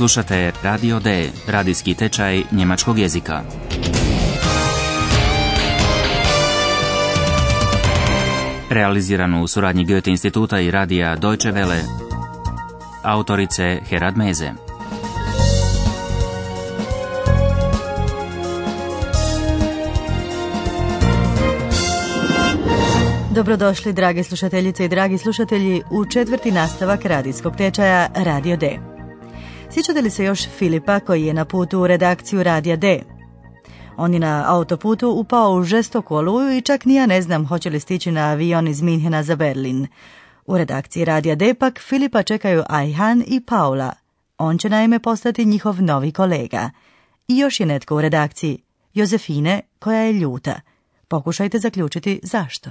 Slušate Radio D, radijski tečaj njemačkog jezika. Realiziranu u suradnji Goethe instituta i radija Deutsche Welle. Autorice Herad Meze. Dobrodošli, drage slušateljice i dragi slušatelji, u četvrti nastavak radijskog tečaja Radio D. Sjećate li se još Filipa koji je na putu u redakciju Radija D? On je na autoputu upao u žestoku oluju i čak ni ja ne znam hoće li stići na avion iz Minhena za Berlin. U redakciji Radija D pak Filipa čekaju Ajhan i Paula. On će naime postati njihov novi kolega. I još je netko u redakciji, Jozefine, koja je ljuta. Pokušajte zaključiti zašto.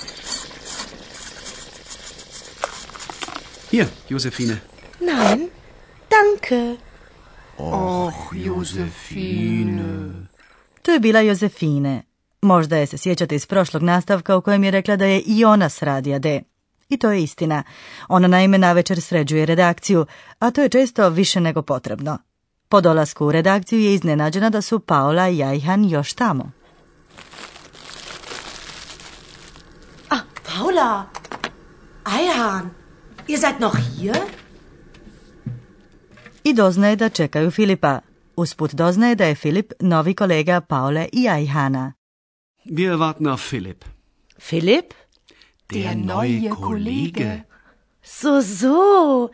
Hier, Josephine. Nein, danke. Och, Josephine. To je bila Jozefine. Možda je se sjećate iz prošlog nastavka u kojem je rekla da je i ona s radija D. I to je istina. Ona naime navečer sređuje redakciju, a to je često više nego potrebno. Po dolasku u redakciju je iznenađena da su Paula i Ajhan još tamo. Ah, Paula. Eihahn, ihr seid noch hier? I doznaje da čekaju Filipa. Usput doznaje da je Filip novi kolega Paule i Ajhana. Wir warten auf Philipp. Philipp? Der neue Kollege. So, so.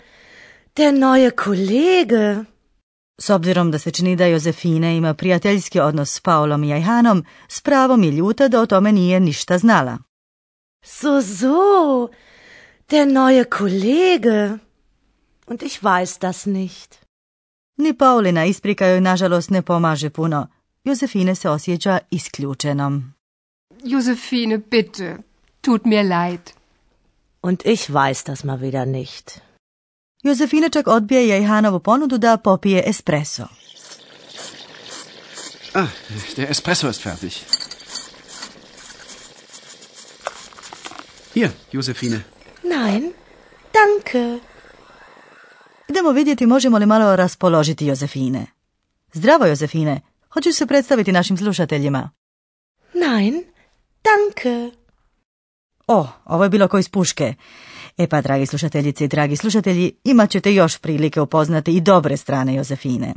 Der neue Kollege. S obzirom da se čini da Jozefine ima prijateljski odnos s Paulom i Ajhanom, s pravom je ljuta da o tome nije ništa znala. So, so. Der neue Kollege. Und ich weiß das nicht. Ni Paulina isprika joj nažalost ne pomaže puno. Jozefine se osjeća isključenom. Josephine, bitte. Tut mir leid. Und ich weiß das mal wieder nicht. Jozefine čak odbije Jajhanovu ponudu da popije espresso. Ah, der Espresso ist fertig. Hier, Josephine. Nein, danke. Idemo vidjeti možemo li malo raspoložiti Jozefine. Zdravo Jozefine, hoćeš se predstaviti našim slušateljima? Nein, danke. O, ovo je bilo ko iz puške. E pa, dragi slušateljice i dragi slušatelji, imat ćete još prilike upoznati i dobre strane Jozefine.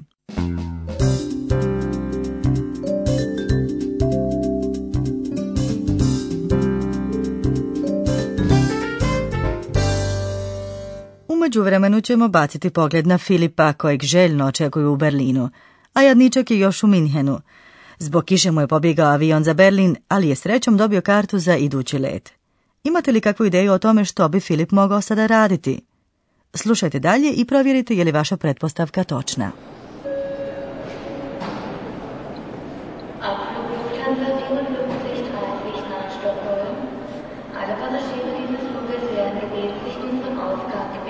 Međuvremenu ćemo baciti pogled na Filipa kojeg željno očekuju u Berlinu, a jadničak je još u Minhenu. Zbog kiše mu je pobjegao avion za Berlin, ali je srećom dobio kartu za idući let. Imate li kakvu ideju o tome što bi Filip mogao sada raditi? Slušajte dalje i provjerite je li vaša pretpostavka točna. Abflug Lufthansa 5730 nach Stockholm. Alle Passagiere dieses Fluges werden gebeten, sich zum Ausgang B1 zu bemühen.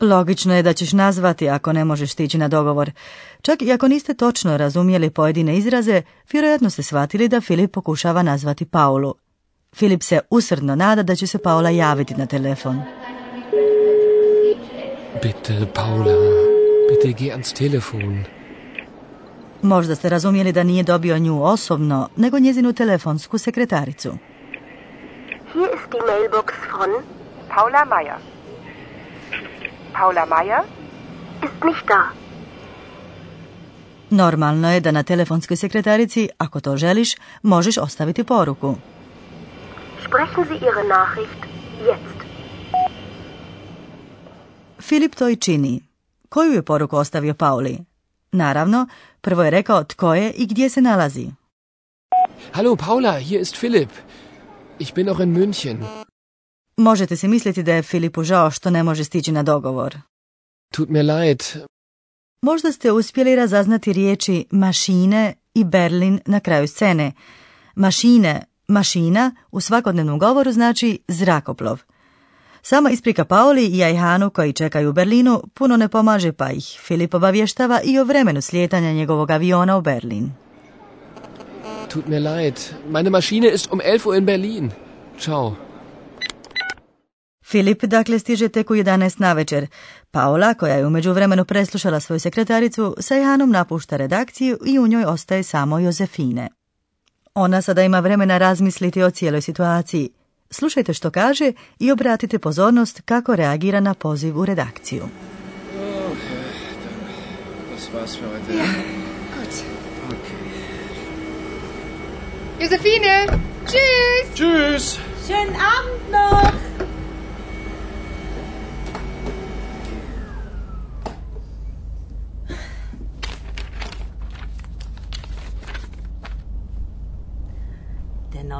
Logično je da ćeš nazvati ako ne možeš stići na dogovor. Čak i ako niste točno razumjeli pojedine izraze, vjerojatno ste shvatili da Filip pokušava nazvati Paulu. Filip se usrdno nada da će se Paula javiti na telefon. Bitte, Paula, bitte geh ans Telefon. Možda ste razumjeli da nije dobio nju osobno, nego njezinu telefonsku sekretaricu. Hier ist die Mailbox von Paula Meier. Paula Meier? ist nicht da. Normalno je da na telefonskoj sekretarici, ako to želiš, možeš ostaviti poruku. Sprechen Sie Ihre Nachricht jetzt. Filip to i čini. Koju je poruku ostavio Pauli? Naravno, prvo je rekao tko je i gdje se nalazi. Hallo Paula, hier ist Philipp. Ich bin noch in München. Možete si misliti da je Filipu žao što ne može stići na dogovor. Tut mir leid. Možda ste uspjeli razaznati riječi mašine i Berlin na kraju scene. Mašine, mašina u svakodnevnom govoru znači zrakoplov. Sama isprika Pauli i Ajhanu koji čekaju u Berlinu puno ne pomaže pa ih Filip obavještava i o vremenu slijetanja njegovog aviona u Berlin. Tut mir leid. Meine Maschine ist um 11 Uhr in Berlin. Ciao. Filip dakle stiže tek u 11 na večer. Paola, koja je u međuvremenu preslušala svoju sekretaricu, sa Janom napušta redakciju i u njoj ostaje samo Jozefine. Ona sada ima vremena razmisliti o cijeloj situaciji. Slušajte što kaže i obratite pozornost kako reagira na poziv u redakciju. Das war's für heute. Ja. Josephine, tschüss. Tschüss. Schönen Abend noch.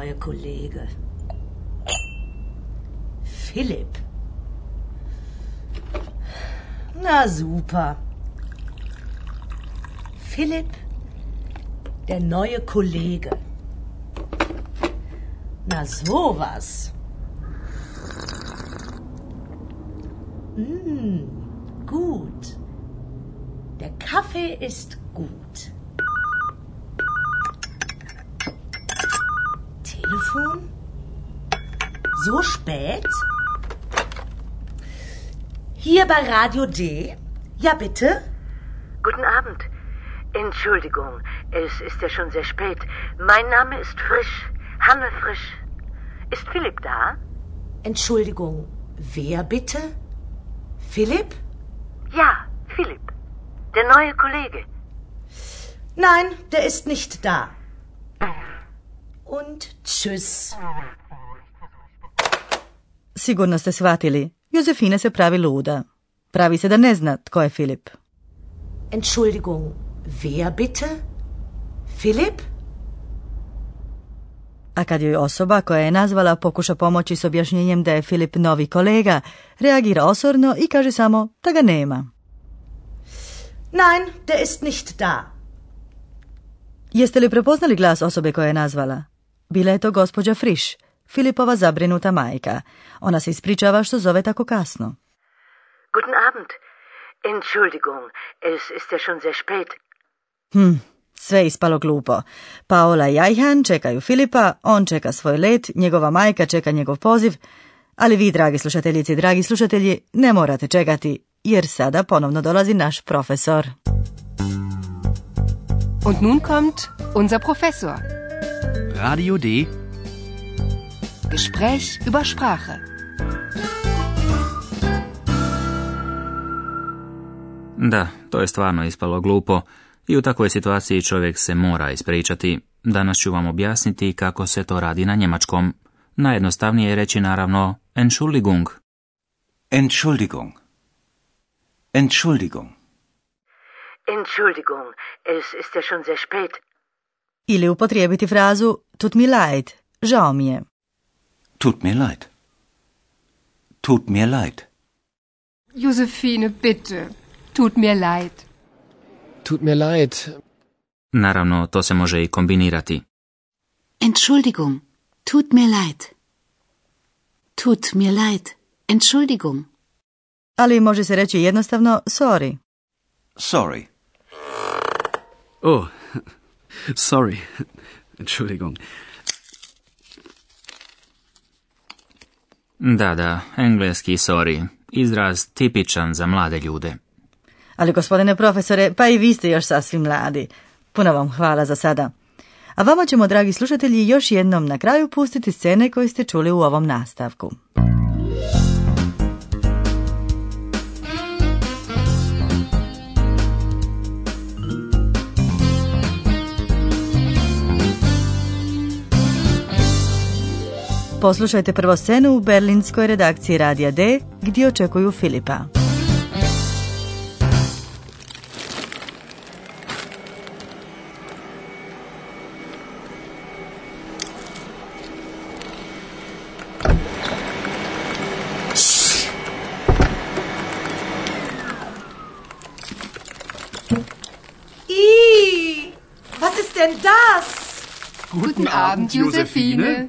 Neue Kollege. Philipp. Na super. Philipp, der neue Kollege. Na sowas. Mm, gut. Der Kaffee ist gut. Telefon? So spät? Hier bei Radio D? Ja, bitte? Guten Abend. Entschuldigung, es ist ja schon sehr spät. Mein Name ist Frisch, Hanne Frisch. Ist Philipp da? Entschuldigung, wer bitte? Philipp? Ja, Philipp. Der neue Kollege. Nein, der ist nicht da. Und tschüss. Sigurno ste shvatili. Jozefine se pravi luda. Pravi se da ne zna tko je Filip. Entschuldigung, wer bitte? Philipp? A kad joj osoba koja je nazvala pokuša pomoći s objašnjenjem da je Filip novi kolega, reagira osorno i kaže samo da ga nema. Nein, der ist nicht da. Jeste li prepoznali glas osobe koja je nazvala? Bila je to gospođa Friš, Filipova zabrinuta majka. Ona se ispričava što zove tako kasno. Guten Abend. Entschuldigung, es ist ja schon sehr spät. Hm, sve je ispalo glupo. Paola i Ajhan čekaju Filipa, on čeka svoj let, njegova majka čeka njegov poziv, ali vi, dragi slušateljice i dragi slušatelji, ne morate čekati, jer sada ponovno dolazi naš profesor. Und nun kommt unser Professor. Radio D. Gespräch über Sprache. Da, to je stvarno ispalo glupo i u takvoj situaciji čovjek se mora ispričati. Danas ću vam objasniti kako se to radi na njemačkom. Najjednostavnije je reći naravno Entschuldigung. Entschuldigung. Entschuldigung. Entschuldigung, es ist ja schon sehr spät. Ili upotrijebiti frazu tut mi leid, žao mi je. Tut mir leid. Tut mir leid. Josephine, bitte. Tut mir leid. Tut mir leid. Naravno, to se može i kombinirati. Entschuldigung. Tut mir leid. Tut mir leid. Entschuldigung. ali može se reći jednostavno sorry. Sorry. Oh, sorry. Entschuldigung. Da, da, engleski sorry. Izraz tipičan za mlade ljude. Ali gospodine profesore, pa i vi ste još sasvim mladi. Puno vam hvala za sada. A vama ćemo, dragi slušatelji, još jednom na kraju pustiti scene koje ste čuli u ovom nastavku. Poslušajte prvo scenu u berlinskoj redakciji Radija D, gdje očekuju Filipa. Was ist denn das? Guten Abend, Josephine.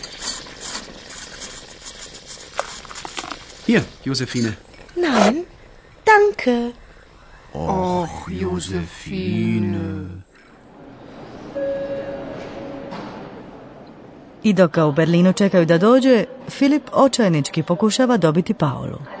Hier, Josephine. Nein, danke. Och, Josephine. I dok ga u Berlinu čekaju da dođe, Filip očajnički pokušava dobiti Paulu.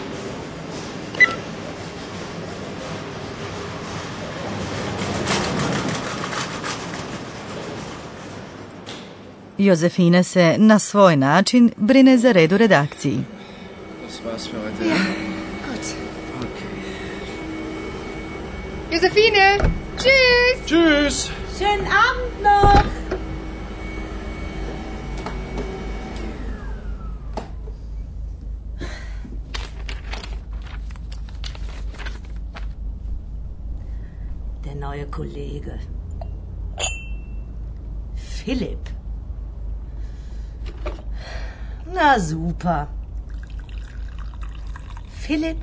Jozefina se na svoj način brine za red u redakciji. Das war's für heute. Ja, Gut. Josephine, tschüss. Tschüss. Schönen Abend noch. Der neue Kollege. Philipp. Na super. Philipp,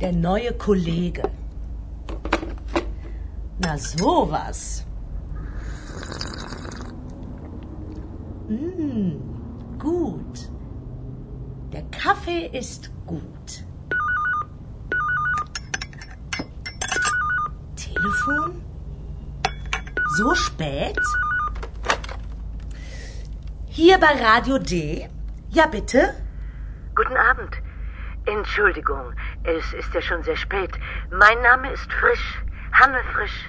der neue Kollege. Na sowas. Mm, gut. Der Kaffee ist gut. Telefon? So spät? Hier bei Radio D? Ja, bitte? Guten Abend. Entschuldigung, es ist ja schon sehr spät. Mein Name ist Frisch, Hanne Frisch.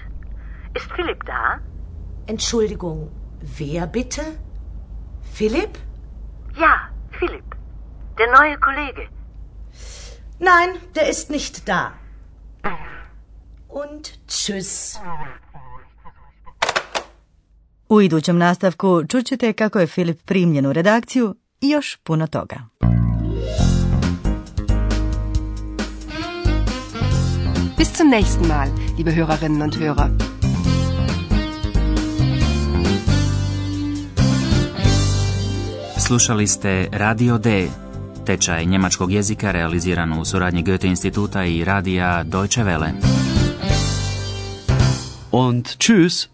Ist Philipp da? Entschuldigung, wer bitte? Philipp? Ja, Philipp. Der neue Kollege. Nein, der ist nicht da. Und tschüss. U idućem nastavku čućete kako je Filip primljen u redakciju i još puno toga. Bis zum nächsten Mal, liebe Hörerinnen und Hörer. Slušali ste Radio D, tečaj njemačkog jezika realiziran u suradnji Goethe instituta i radija Deutsche Welle. Und tschüss.